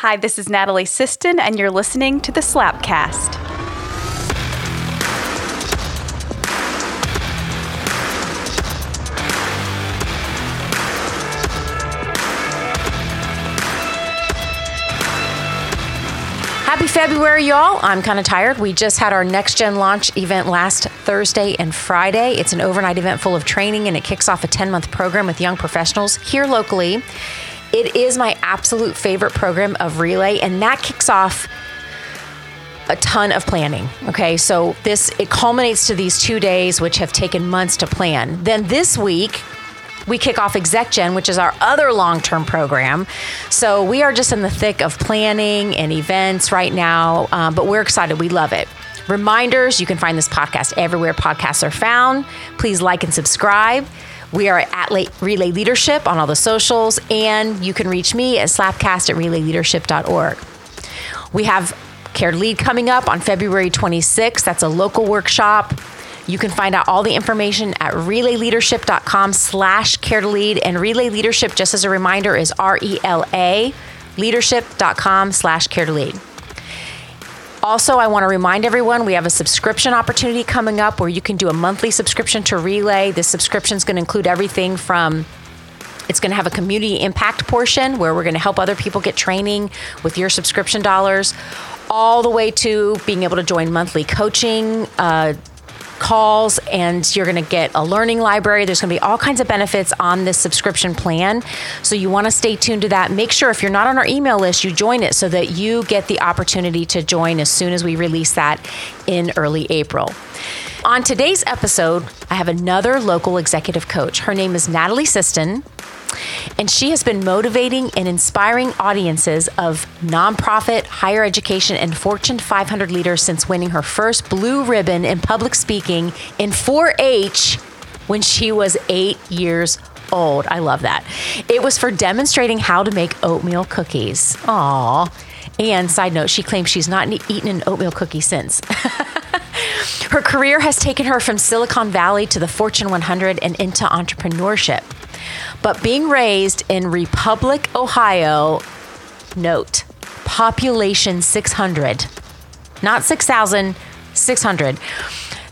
Hi, this is Natalie Siston, and you're listening to the Slapcast. Happy February, y'all. I'm kind of tired. We just had our next gen launch event last Thursday and Friday. It's an overnight event full of training and it kicks off a 10 month program with young professionals here locally. It is my absolute favorite program of Relay, and that kicks off a ton of planning. Okay, so this it culminates to these two days, which have taken months to plan. Then this week, we kick off ExecGen, which is our other long term program. So we are just in the thick of planning and events right now, um, but we're excited. We love it. Reminders you can find this podcast everywhere podcasts are found. Please like and subscribe. We are at Relay Leadership on all the socials, and you can reach me at slapcast at relayleadership.org. We have Care to Lead coming up on February 26th. That's a local workshop. You can find out all the information at relayleadership.com slash care to lead. And Relay Leadership, just as a reminder, is R-E-L-A leadership.com slash care to lead. Also, I want to remind everyone we have a subscription opportunity coming up where you can do a monthly subscription to Relay. This subscription is going to include everything from it's going to have a community impact portion where we're going to help other people get training with your subscription dollars, all the way to being able to join monthly coaching, uh, calls and you're going to get a learning library. There's going to be all kinds of benefits on this subscription plan. So you want to stay tuned to that. Make sure if you're not on our email list, you join it so that you get the opportunity to join as soon as we release that in early April. On today's episode, I have another local executive coach. Her name is Natalie Siston. And she has been motivating and inspiring audiences of nonprofit, higher education, and Fortune 500 leaders since winning her first blue ribbon in public speaking in 4 H when she was eight years old. I love that. It was for demonstrating how to make oatmeal cookies. Aww. And side note, she claims she's not eaten an oatmeal cookie since. her career has taken her from Silicon Valley to the Fortune 100 and into entrepreneurship. But being raised in Republic, Ohio, note, population 600, not 6,000, 600.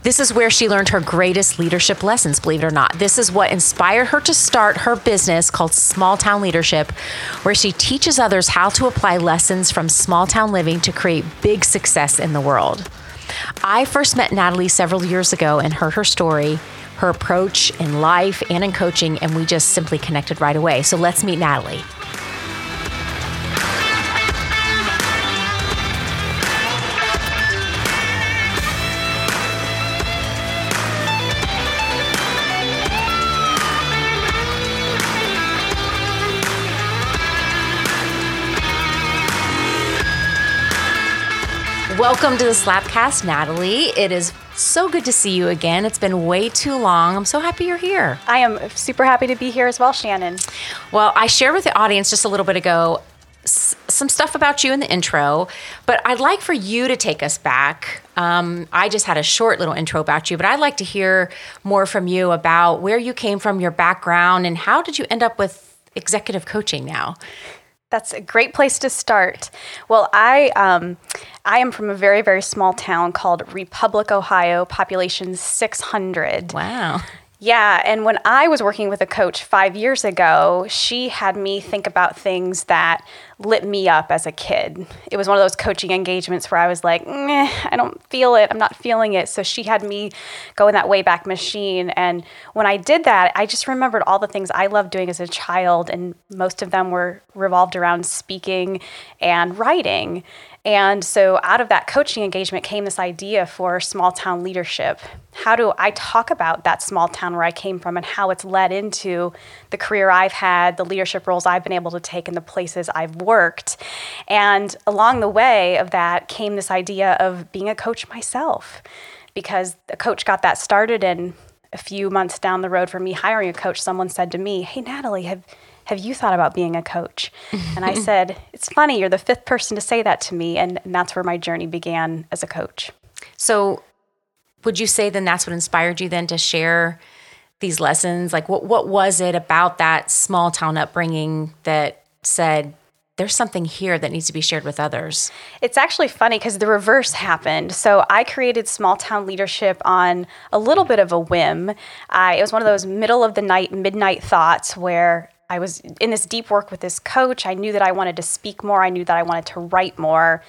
This is where she learned her greatest leadership lessons, believe it or not. This is what inspired her to start her business called Small Town Leadership, where she teaches others how to apply lessons from small town living to create big success in the world. I first met Natalie several years ago and heard her story her approach in life and in coaching, and we just simply connected right away. So let's meet Natalie. Welcome to the Slapcast, Natalie. It is so good to see you again. It's been way too long. I'm so happy you're here. I am super happy to be here as well, Shannon. Well, I shared with the audience just a little bit ago some stuff about you in the intro, but I'd like for you to take us back. Um, I just had a short little intro about you, but I'd like to hear more from you about where you came from, your background, and how did you end up with executive coaching now? That's a great place to start. Well, I um, I am from a very very small town called Republic, Ohio, population 600. Wow. Yeah, and when I was working with a coach five years ago, she had me think about things that lit me up as a kid. It was one of those coaching engagements where I was like, I don't feel it. I'm not feeling it. So she had me go in that way back Machine. And when I did that, I just remembered all the things I loved doing as a child. And most of them were revolved around speaking and writing. And so, out of that coaching engagement came this idea for small town leadership. How do I talk about that small town where I came from and how it's led into the career I've had, the leadership roles I've been able to take, and the places I've worked? And along the way of that came this idea of being a coach myself, because a coach got that started. And a few months down the road from me hiring a coach, someone said to me, Hey, Natalie, have have you thought about being a coach? and I said, It's funny, you're the fifth person to say that to me. And, and that's where my journey began as a coach. So, would you say then that's what inspired you then to share these lessons? Like, what, what was it about that small town upbringing that said, there's something here that needs to be shared with others. It's actually funny because the reverse happened. So I created Small Town Leadership on a little bit of a whim. I, it was one of those middle of the night, midnight thoughts where I was in this deep work with this coach. I knew that I wanted to speak more, I knew that I wanted to write more.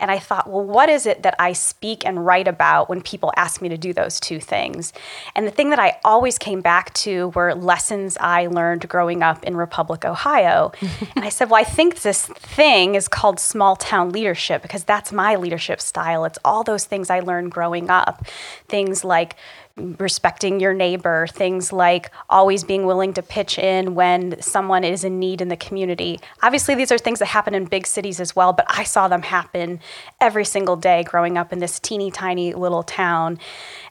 And I thought, well, what is it that I speak and write about when people ask me to do those two things? And the thing that I always came back to were lessons I learned growing up in Republic, Ohio. and I said, well, I think this thing is called small town leadership because that's my leadership style. It's all those things I learned growing up. Things like respecting your neighbor, things like always being willing to pitch in when someone is in need in the community. Obviously, these are things that happen in big cities as well, but I saw them happen every single day growing up in this teeny tiny little town.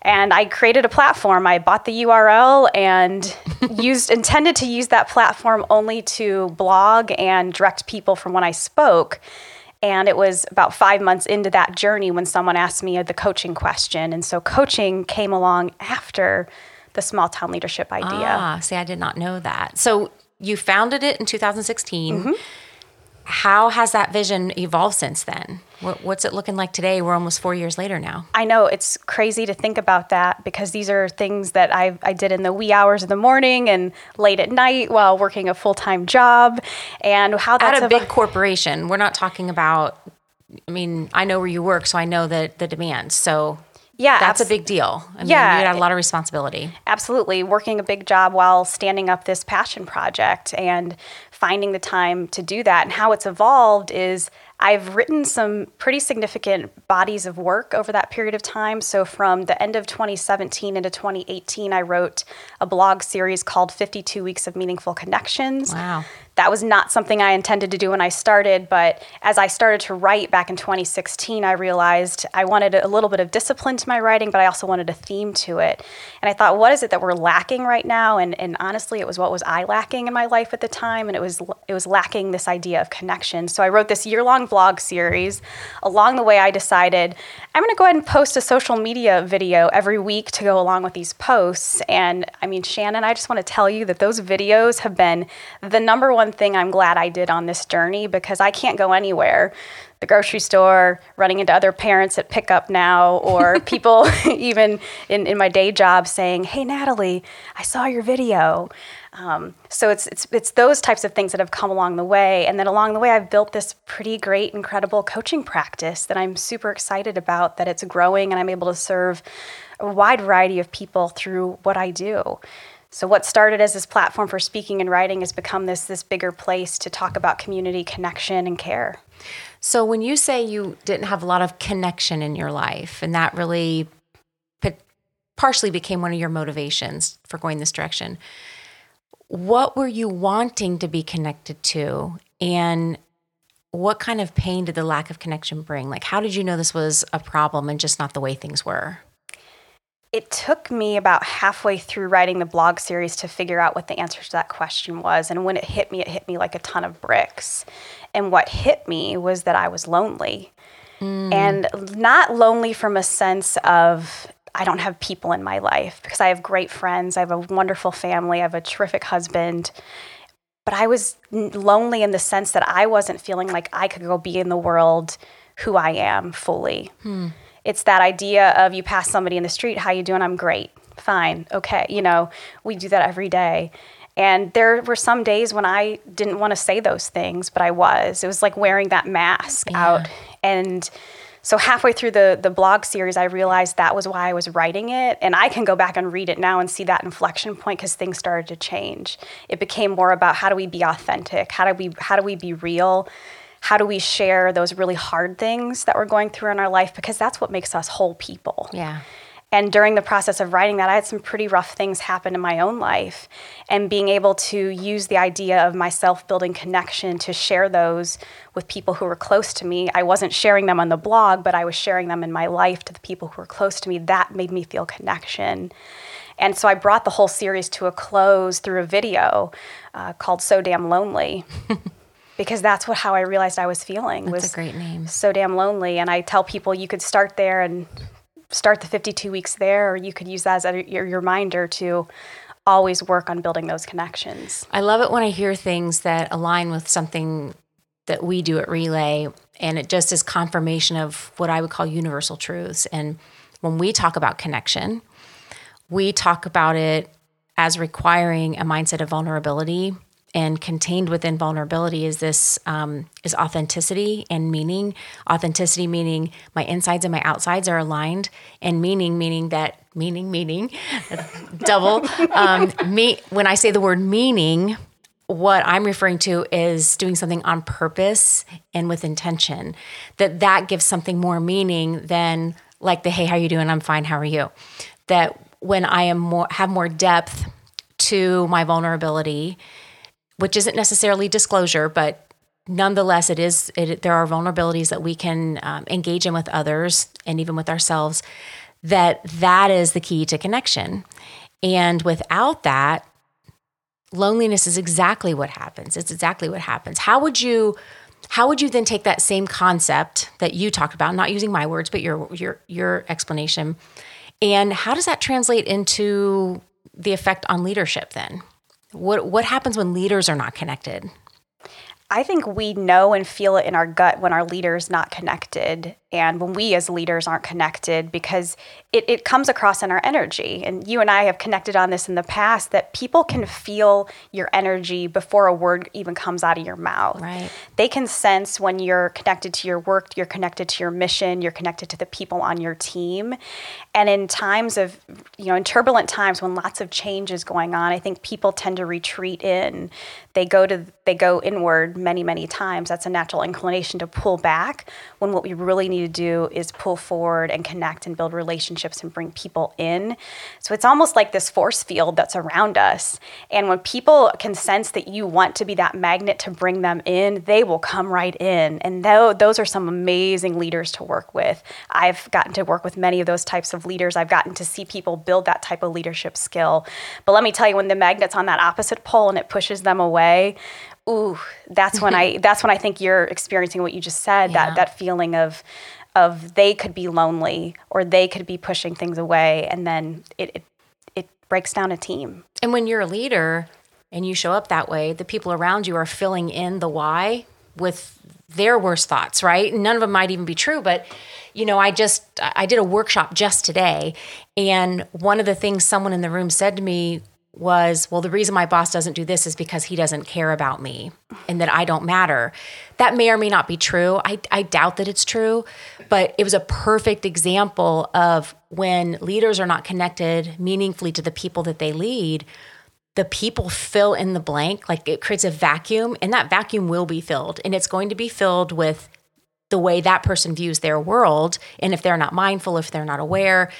And I created a platform. I bought the URL and used intended to use that platform only to blog and direct people from when I spoke. And it was about five months into that journey when someone asked me the coaching question. And so coaching came along after the small town leadership idea. Ah, see, I did not know that. So you founded it in 2016. Mm-hmm. How has that vision evolved since then? What, what's it looking like today? We're almost four years later now. I know it's crazy to think about that because these are things that I, I did in the wee hours of the morning and late at night while working a full time job. And how that's at a big corporation. We're not talking about. I mean, I know where you work, so I know the the demands. So yeah, that's abs- a big deal. I mean, yeah, you had a lot of responsibility. Absolutely, working a big job while standing up this passion project and finding the time to do that. And how it's evolved is I've written some pretty significant bodies of work over that period of time. So, from the end of 2017 into 2018, I wrote a blog series called 52 Weeks of Meaningful Connections. Wow that was not something I intended to do when I started. But as I started to write back in 2016, I realized I wanted a little bit of discipline to my writing, but I also wanted a theme to it. And I thought, what is it that we're lacking right now? And, and honestly, it was what was I lacking in my life at the time, and it was it was lacking this idea of connection. So I wrote this year long blog series. Along the way, I decided I'm going to go ahead and post a social media video every week to go along with these posts. And I mean, Shannon, I just want to tell you that those videos have been the number one one thing I'm glad I did on this journey because I can't go anywhere. The grocery store, running into other parents at pickup now, or people even in, in my day job saying, Hey, Natalie, I saw your video. Um, so it's, it's, it's those types of things that have come along the way. And then along the way, I've built this pretty great, incredible coaching practice that I'm super excited about, that it's growing and I'm able to serve a wide variety of people through what I do. So what started as this platform for speaking and writing has become this this bigger place to talk about community connection and care. So when you say you didn't have a lot of connection in your life and that really partially became one of your motivations for going this direction, what were you wanting to be connected to and what kind of pain did the lack of connection bring? Like how did you know this was a problem and just not the way things were? It took me about halfway through writing the blog series to figure out what the answer to that question was. And when it hit me, it hit me like a ton of bricks. And what hit me was that I was lonely. Mm. And not lonely from a sense of I don't have people in my life because I have great friends, I have a wonderful family, I have a terrific husband. But I was lonely in the sense that I wasn't feeling like I could go be in the world who I am fully. Hmm it's that idea of you pass somebody in the street, how you doing? I'm great. Fine. Okay. You know, we do that every day. And there were some days when I didn't want to say those things, but I was. It was like wearing that mask yeah. out. And so halfway through the the blog series, I realized that was why I was writing it, and I can go back and read it now and see that inflection point because things started to change. It became more about how do we be authentic, how do we how do we be real, how do we share those really hard things that we're going through in our life because that's what makes us whole people. Yeah. And during the process of writing that, I had some pretty rough things happen in my own life. And being able to use the idea of myself building connection to share those with people who were close to me. I wasn't sharing them on the blog, but I was sharing them in my life to the people who were close to me. That made me feel connection. And so I brought the whole series to a close through a video uh, called So Damn Lonely. because that's what how I realized I was feeling. That's was a great name. So damn lonely, and I tell people you could start there and start the 52 weeks there, or you could use that as a, your, your reminder to always work on building those connections. I love it when I hear things that align with something that we do at Relay. And it just is confirmation of what I would call universal truths. And when we talk about connection, we talk about it as requiring a mindset of vulnerability and contained within vulnerability is this um, is authenticity and meaning. Authenticity meaning my insides and my outsides are aligned and meaning meaning that meaning meaning double um, me when i say the word meaning what i'm referring to is doing something on purpose and with intention. That that gives something more meaning than like the hey how you doing? I'm fine. How are you? That when i am more have more depth to my vulnerability which isn't necessarily disclosure, but nonetheless, it is. It, there are vulnerabilities that we can um, engage in with others and even with ourselves. That that is the key to connection, and without that, loneliness is exactly what happens. It's exactly what happens. How would you? How would you then take that same concept that you talked about, not using my words, but your your your explanation, and how does that translate into the effect on leadership then? What what happens when leaders are not connected? I think we know and feel it in our gut when our leader's not connected and when we as leaders aren't connected because it, it comes across in our energy. And you and i have connected on this in the past that people can feel your energy before a word even comes out of your mouth. Right. They can sense when you're connected to your work you're connected to your mission you're connected to the people on your team. And in times of you know in turbulent times when lots of change is going on i think people tend to retreat in. They go to they go inward many many times that's a natural inclination to pull back when what we really need to do is pull forward and connect and build relationships and bring people in. So it's almost like this force field that's around us. And when people can sense that you want to be that magnet to bring them in, they will come right in. And those are some amazing leaders to work with. I've gotten to work with many of those types of leaders. I've gotten to see people build that type of leadership skill. But let me tell you, when the magnet's on that opposite pole and it pushes them away, ooh, that's when I that's when I think you're experiencing what you just said, yeah. that that feeling of of they could be lonely or they could be pushing things away and then it, it, it breaks down a team. And when you're a leader and you show up that way, the people around you are filling in the why with their worst thoughts, right? None of them might even be true, but you know, I just I did a workshop just today and one of the things someone in the room said to me was, well, the reason my boss doesn't do this is because he doesn't care about me and that I don't matter. That may or may not be true. I, I doubt that it's true, but it was a perfect example of when leaders are not connected meaningfully to the people that they lead, the people fill in the blank. Like it creates a vacuum, and that vacuum will be filled. And it's going to be filled with the way that person views their world. And if they're not mindful, if they're not aware,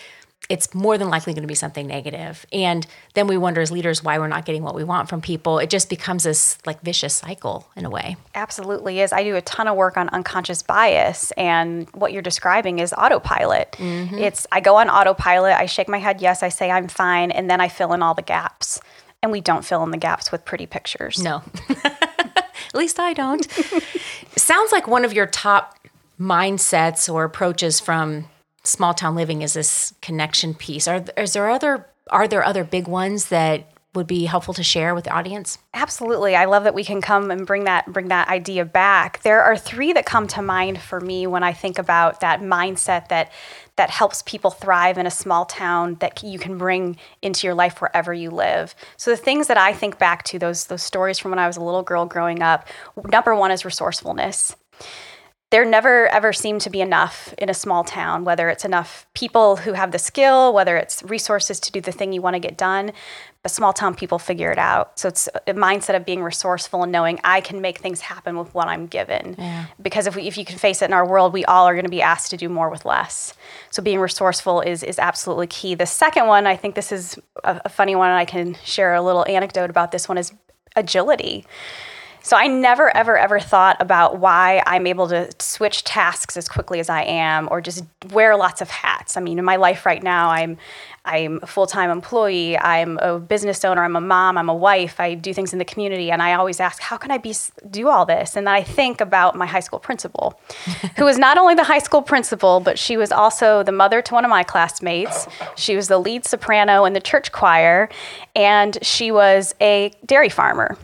it's more than likely going to be something negative. And then we wonder as leaders why we're not getting what we want from people. It just becomes this like vicious cycle in a way. Absolutely is. I do a ton of work on unconscious bias and what you're describing is autopilot. Mm-hmm. It's I go on autopilot, I shake my head yes, I say I'm fine and then I fill in all the gaps. And we don't fill in the gaps with pretty pictures. No. At least I don't. Sounds like one of your top mindsets or approaches from small town living is this connection piece. Are is there other are there other big ones that would be helpful to share with the audience? Absolutely. I love that we can come and bring that bring that idea back. There are three that come to mind for me when I think about that mindset that that helps people thrive in a small town that you can bring into your life wherever you live. So the things that I think back to those those stories from when I was a little girl growing up, number 1 is resourcefulness there never ever seem to be enough in a small town, whether it's enough people who have the skill, whether it's resources to do the thing you want to get done. But small town people figure it out. So it's a mindset of being resourceful and knowing I can make things happen with what I'm given. Yeah. Because if, we, if you can face it in our world, we all are going to be asked to do more with less. So being resourceful is, is absolutely key. The second one, I think this is a, a funny one, and I can share a little anecdote about this one, is agility. So I never, ever, ever thought about why I'm able to switch tasks as quickly as I am, or just wear lots of hats. I mean, in my life right now, I'm I'm a full time employee. I'm a business owner. I'm a mom. I'm a wife. I do things in the community, and I always ask, how can I be do all this? And then I think about my high school principal, who was not only the high school principal, but she was also the mother to one of my classmates. She was the lead soprano in the church choir, and she was a dairy farmer.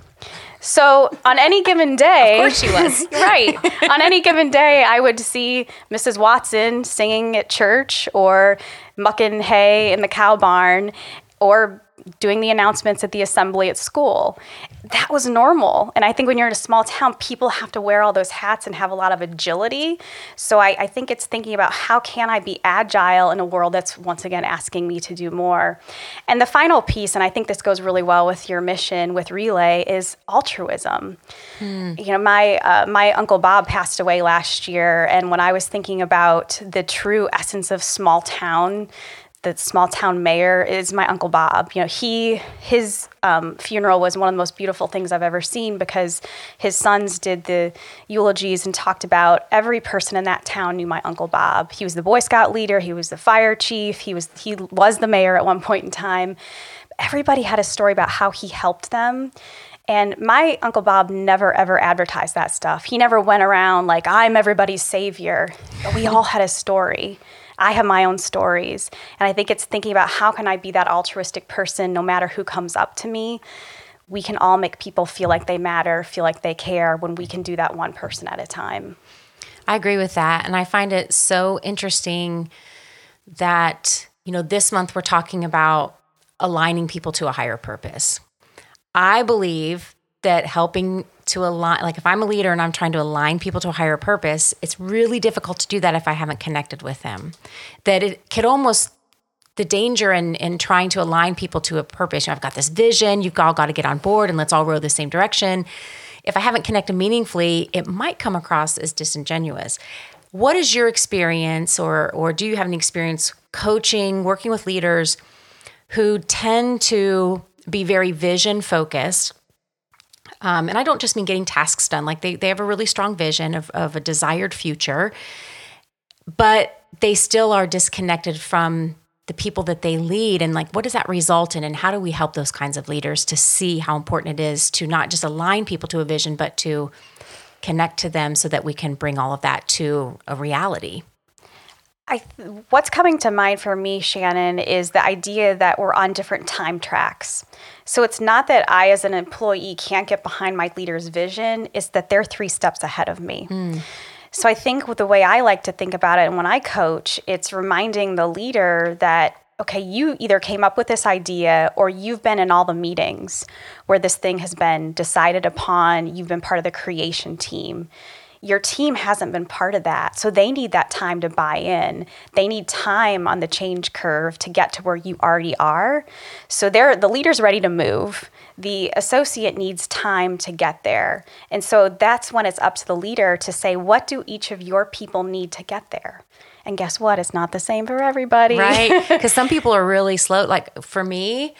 So on any given day, Of course she was. right. On any given day, I would see Mrs. Watson singing at church or mucking hay in the cow barn or doing the announcements at the assembly at school. That was normal. And I think when you're in a small town, people have to wear all those hats and have a lot of agility. So I, I think it's thinking about how can I be agile in a world that's once again asking me to do more. And the final piece, and I think this goes really well with your mission with Relay, is altruism. You know, my uh, my uncle Bob passed away last year, and when I was thinking about the true essence of small town the small town mayor is my uncle Bob. You know, he his um, funeral was one of the most beautiful things I've ever seen because his sons did the eulogies and talked about every person in that town knew my uncle Bob. He was the Boy Scout leader. He was the fire chief. He was he was the mayor at one point in time. Everybody had a story about how he helped them. And my Uncle Bob never ever advertised that stuff. He never went around like, I'm everybody's savior. But we all had a story. I have my own stories. And I think it's thinking about how can I be that altruistic person no matter who comes up to me. We can all make people feel like they matter, feel like they care when we can do that one person at a time. I agree with that. And I find it so interesting that, you know, this month we're talking about aligning people to a higher purpose. I believe that helping to align, like if I'm a leader and I'm trying to align people to a higher purpose, it's really difficult to do that if I haven't connected with them. That it could almost, the danger in, in trying to align people to a purpose, you know, I've got this vision, you've all got to get on board and let's all row the same direction. If I haven't connected meaningfully, it might come across as disingenuous. What is your experience, or, or do you have any experience coaching, working with leaders who tend to be very vision focused? Um, and I don't just mean getting tasks done, like they, they have a really strong vision of, of a desired future, but they still are disconnected from the people that they lead. And like, what does that result in? And how do we help those kinds of leaders to see how important it is to not just align people to a vision, but to connect to them so that we can bring all of that to a reality? I what's coming to mind for me, Shannon, is the idea that we're on different time tracks. So it's not that I, as an employee, can't get behind my leader's vision; it's that they're three steps ahead of me. Hmm. So I think with the way I like to think about it, and when I coach, it's reminding the leader that okay, you either came up with this idea or you've been in all the meetings where this thing has been decided upon. You've been part of the creation team your team hasn't been part of that. So they need that time to buy in. They need time on the change curve to get to where you already are. So they're the leader's ready to move. The associate needs time to get there. And so that's when it's up to the leader to say, what do each of your people need to get there? And guess what? It's not the same for everybody. Right. Because some people are really slow. Like for me,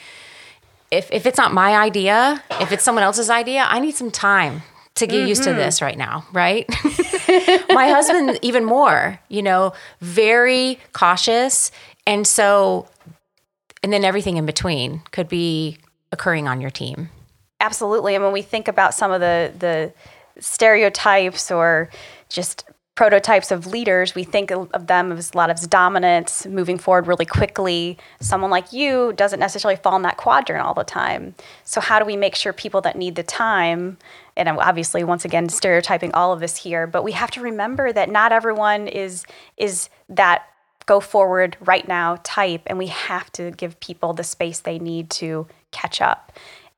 if, if it's not my idea, if it's someone else's idea, I need some time to get mm-hmm. used to mm-hmm. this right now, right? My husband, even more, you know, very cautious. And so, and then everything in between could be occurring on your team. Absolutely. And when we think about some of the, the stereotypes or just prototypes of leaders, we think of them as a lot of dominance, moving forward really quickly. Someone like you doesn't necessarily fall in that quadrant all the time. So, how do we make sure people that need the time, and I'm obviously once again stereotyping all of this here, but we have to remember that not everyone is is that go forward right now type, and we have to give people the space they need to catch up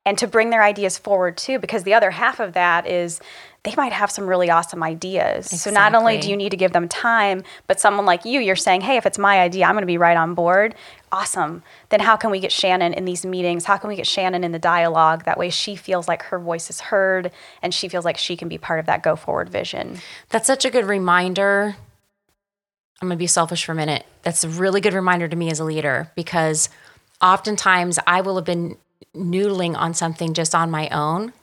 and to bring their ideas forward too because the other half of that is they might have some really awesome ideas. Exactly. So not only do you need to give them time, but someone like you, you're saying, hey, if it's my idea, I'm going to be right on board. Awesome. Then how can we get Shannon in these meetings? How can we get Shannon in the dialogue? That way she feels like her voice is heard and she feels like she can be part of that go forward vision. That's such a good reminder. I'm going to be selfish for a minute. That's a really good reminder to me as a leader because oftentimes I will have been noodling on something just on my own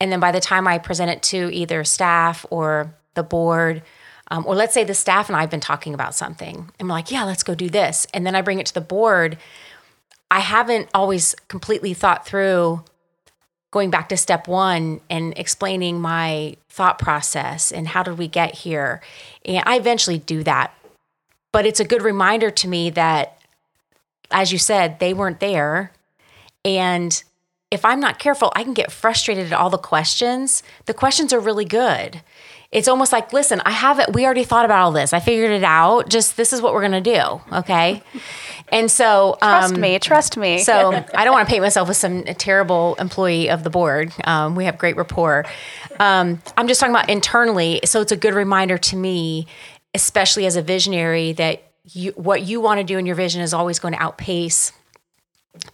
and then by the time I present it to either staff or the board, um, or let's say the staff and I have been talking about something, and we're like, yeah, let's go do this. And then I bring it to the board. I haven't always completely thought through going back to step one and explaining my thought process and how did we get here. And I eventually do that. But it's a good reminder to me that, as you said, they weren't there. And if I'm not careful, I can get frustrated at all the questions. The questions are really good. It's almost like, listen, I have it. We already thought about all this. I figured it out. Just this is what we're going to do. Okay. And so, trust um, me, trust me. so I don't want to paint myself as some terrible employee of the board. Um, we have great rapport. Um, I'm just talking about internally. So it's a good reminder to me, especially as a visionary, that you, what you want to do in your vision is always going to outpace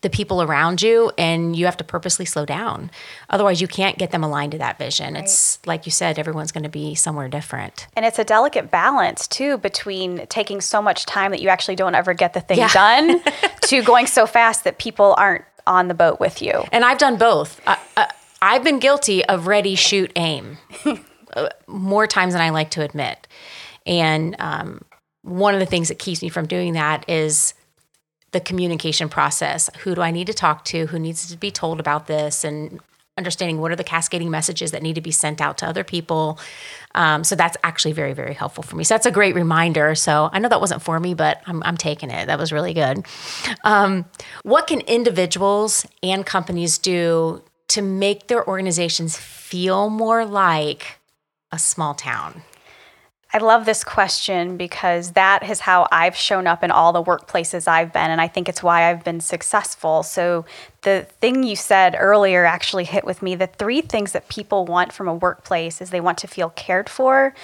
the people around you and you have to purposely slow down. Otherwise you can't get them aligned to that vision. Right. it's like you said everyone's going to be somewhere different. And it's a delicate balance too between taking so much time that you actually don't ever get the thing yeah. done to going so fast that people aren't on the boat with you. And i've done both. Uh, uh, i've been guilty of ready shoot aim uh, more times than i like to admit. And um, one of the things that keeps me from doing that is the communication process. Who do I need to talk to? Who needs to be told about this? And understanding what are the cascading messages that need to be sent out to other people. Um, so that's actually very, very helpful for me. So that's a great reminder. So I know that wasn't for me, but I'm, I'm taking it. That was really good. Um, what can individuals and companies do to make their organizations feel more like a small town? I love this question because that is how I've shown up in all the workplaces I've been. And I think it's why I've been successful. So, the thing you said earlier actually hit with me. The three things that people want from a workplace is they want to feel cared for,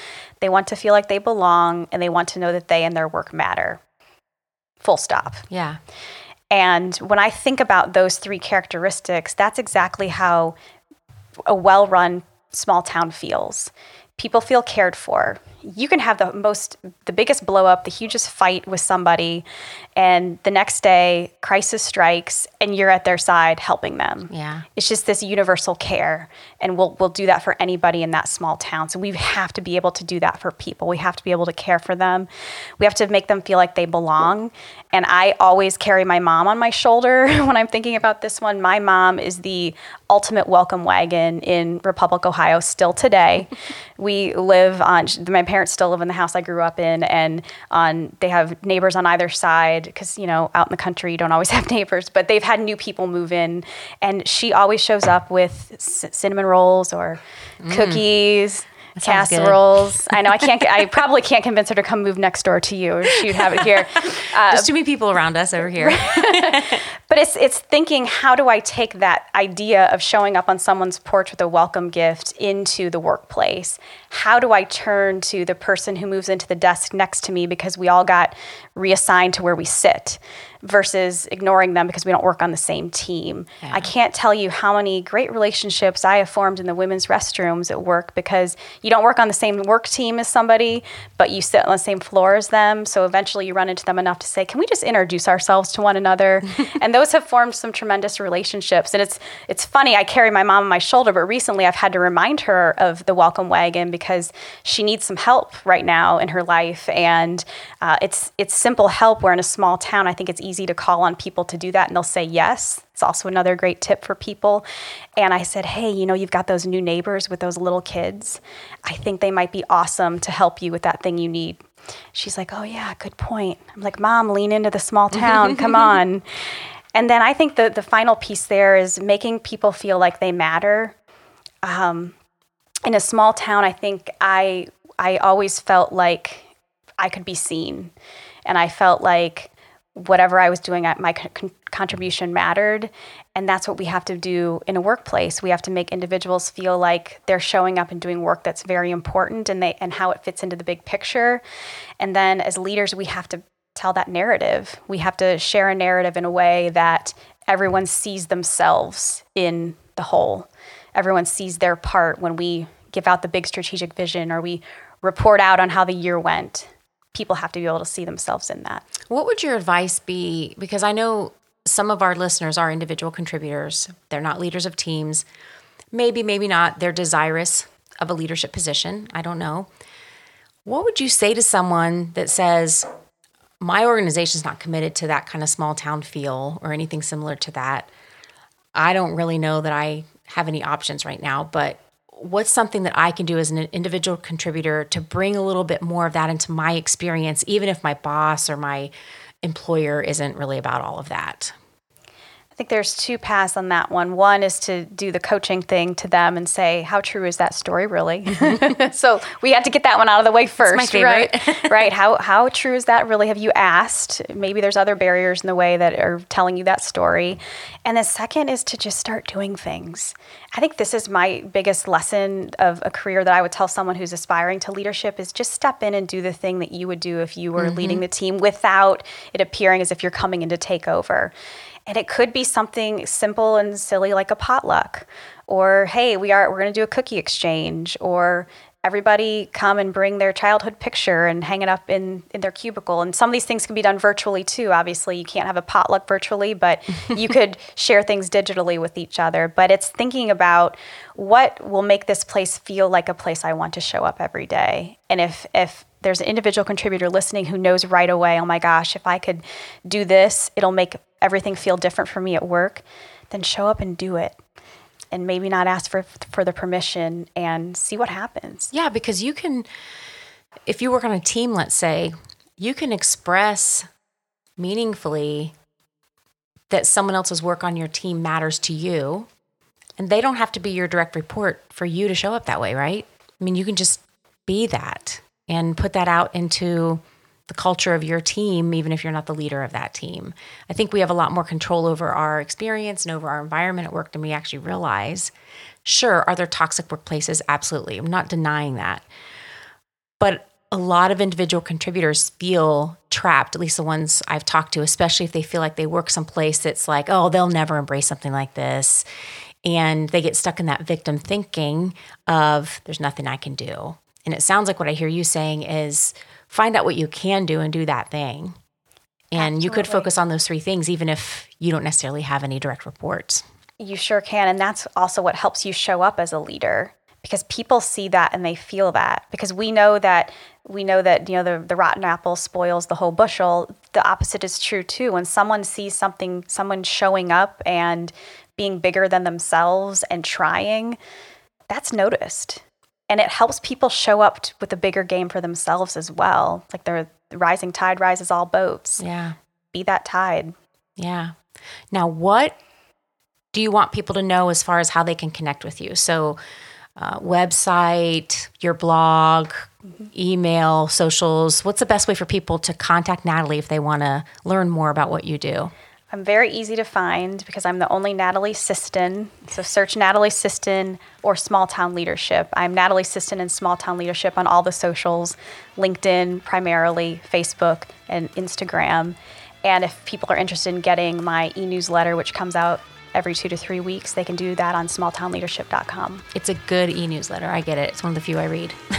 they want to feel like they belong, and they want to know that they and their work matter. Full stop. Yeah. And when I think about those three characteristics, that's exactly how a well run small town feels. People feel cared for. You can have the most the biggest blow up the hugest fight with somebody and the next day crisis strikes and you're at their side helping them. Yeah. It's just this universal care and we'll we'll do that for anybody in that small town. So we have to be able to do that for people. We have to be able to care for them. We have to make them feel like they belong. And i always carry my mom on my shoulder when i'm thinking about this one. My mom is the ultimate welcome wagon in republic ohio still today. We live on my parents still live in the house I grew up in, and on they have neighbors on either side because you know out in the country you don't always have neighbors, but they've had new people move in, and she always shows up with cinnamon rolls or mm. cookies casseroles. I know I can't. I probably can't convince her to come move next door to you. She'd have it here. Uh, There's too many people around us over here. but it's it's thinking how do I take that idea of showing up on someone's porch with a welcome gift into the workplace? How do I turn to the person who moves into the desk next to me because we all got reassigned to where we sit? Versus ignoring them because we don't work on the same team. Yeah. I can't tell you how many great relationships I have formed in the women's restrooms at work because you don't work on the same work team as somebody, but you sit on the same floor as them. So eventually you run into them enough to say, Can we just introduce ourselves to one another? and those have formed some tremendous relationships. And it's it's funny, I carry my mom on my shoulder, but recently I've had to remind her of the welcome wagon because she needs some help right now in her life. And uh, it's it's simple help where in a small town I think it's easy to call on people to do that and they'll say yes. It's also another great tip for people. And I said, hey, you know, you've got those new neighbors with those little kids. I think they might be awesome to help you with that thing you need. She's like, oh, yeah, good point. I'm like, mom, lean into the small town. Come on. And then I think the, the final piece there is making people feel like they matter. Um, in a small town, I think I I always felt like I could be seen, and I felt like whatever I was doing, my con- contribution mattered. And that's what we have to do in a workplace. We have to make individuals feel like they're showing up and doing work that's very important and they and how it fits into the big picture. And then as leaders, we have to tell that narrative. We have to share a narrative in a way that everyone sees themselves in the whole. Everyone sees their part when we give out the big strategic vision or we report out on how the year went people have to be able to see themselves in that. What would your advice be? Because I know some of our listeners are individual contributors, they're not leaders of teams. Maybe, maybe not. They're desirous of a leadership position. I don't know. What would you say to someone that says, my organization is not committed to that kind of small town feel or anything similar to that? I don't really know that I have any options right now, but what's something that I can do as an individual contributor to bring a little bit more of that into my experience, even if my boss or my employer isn't really about all of that? Think there's two paths on that one. One is to do the coaching thing to them and say, "How true is that story really?" so we had to get that one out of the way first, right? right. How how true is that really? Have you asked? Maybe there's other barriers in the way that are telling you that story. And the second is to just start doing things. I think this is my biggest lesson of a career that I would tell someone who's aspiring to leadership is just step in and do the thing that you would do if you were mm-hmm. leading the team without it appearing as if you're coming in to take over. And it could be something simple and silly like a potluck or hey, we are we're going to do a cookie exchange or everybody come and bring their childhood picture and hang it up in, in their cubicle. And some of these things can be done virtually too. Obviously, you can't have a potluck virtually, but you could share things digitally with each other. But it's thinking about what will make this place feel like a place I want to show up every day. And if if there's an individual contributor listening who knows right away, oh my gosh, if I could do this, it'll make everything feel different for me at work, then show up and do it. And maybe not ask for for the permission and see what happens. Yeah, because you can if you work on a team, let's say, you can express meaningfully that someone else's work on your team matters to you. And they don't have to be your direct report for you to show up that way, right? I mean, you can just be that and put that out into the culture of your team, even if you're not the leader of that team. I think we have a lot more control over our experience and over our environment at work than we actually realize. Sure, are there toxic workplaces? Absolutely. I'm not denying that. But a lot of individual contributors feel trapped, at least the ones I've talked to, especially if they feel like they work someplace that's like, oh, they'll never embrace something like this. And they get stuck in that victim thinking of, there's nothing I can do. And it sounds like what I hear you saying is find out what you can do and do that thing. And Absolutely. you could focus on those three things, even if you don't necessarily have any direct reports. You sure can. And that's also what helps you show up as a leader because people see that and they feel that because we know that we know that you know the, the rotten apple spoils the whole bushel the opposite is true too when someone sees something someone showing up and being bigger than themselves and trying that's noticed and it helps people show up t- with a bigger game for themselves as well. Like the rising tide rises all boats. Yeah. Be that tide. Yeah. Now, what do you want people to know as far as how they can connect with you? So, uh, website, your blog, mm-hmm. email, socials. What's the best way for people to contact Natalie if they want to learn more about what you do? I'm very easy to find because I'm the only Natalie Siston. So search Natalie Siston or Small Town Leadership. I'm Natalie Siston in Small Town Leadership on all the socials, LinkedIn primarily, Facebook, and Instagram. And if people are interested in getting my e newsletter, which comes out every two to three weeks, they can do that on smalltownleadership.com. It's a good e newsletter. I get it. It's one of the few I read.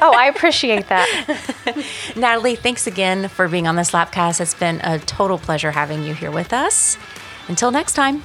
oh, I appreciate that. Natalie, thanks again for being on this Slapcast. It's been a total pleasure having you here with us. Until next time.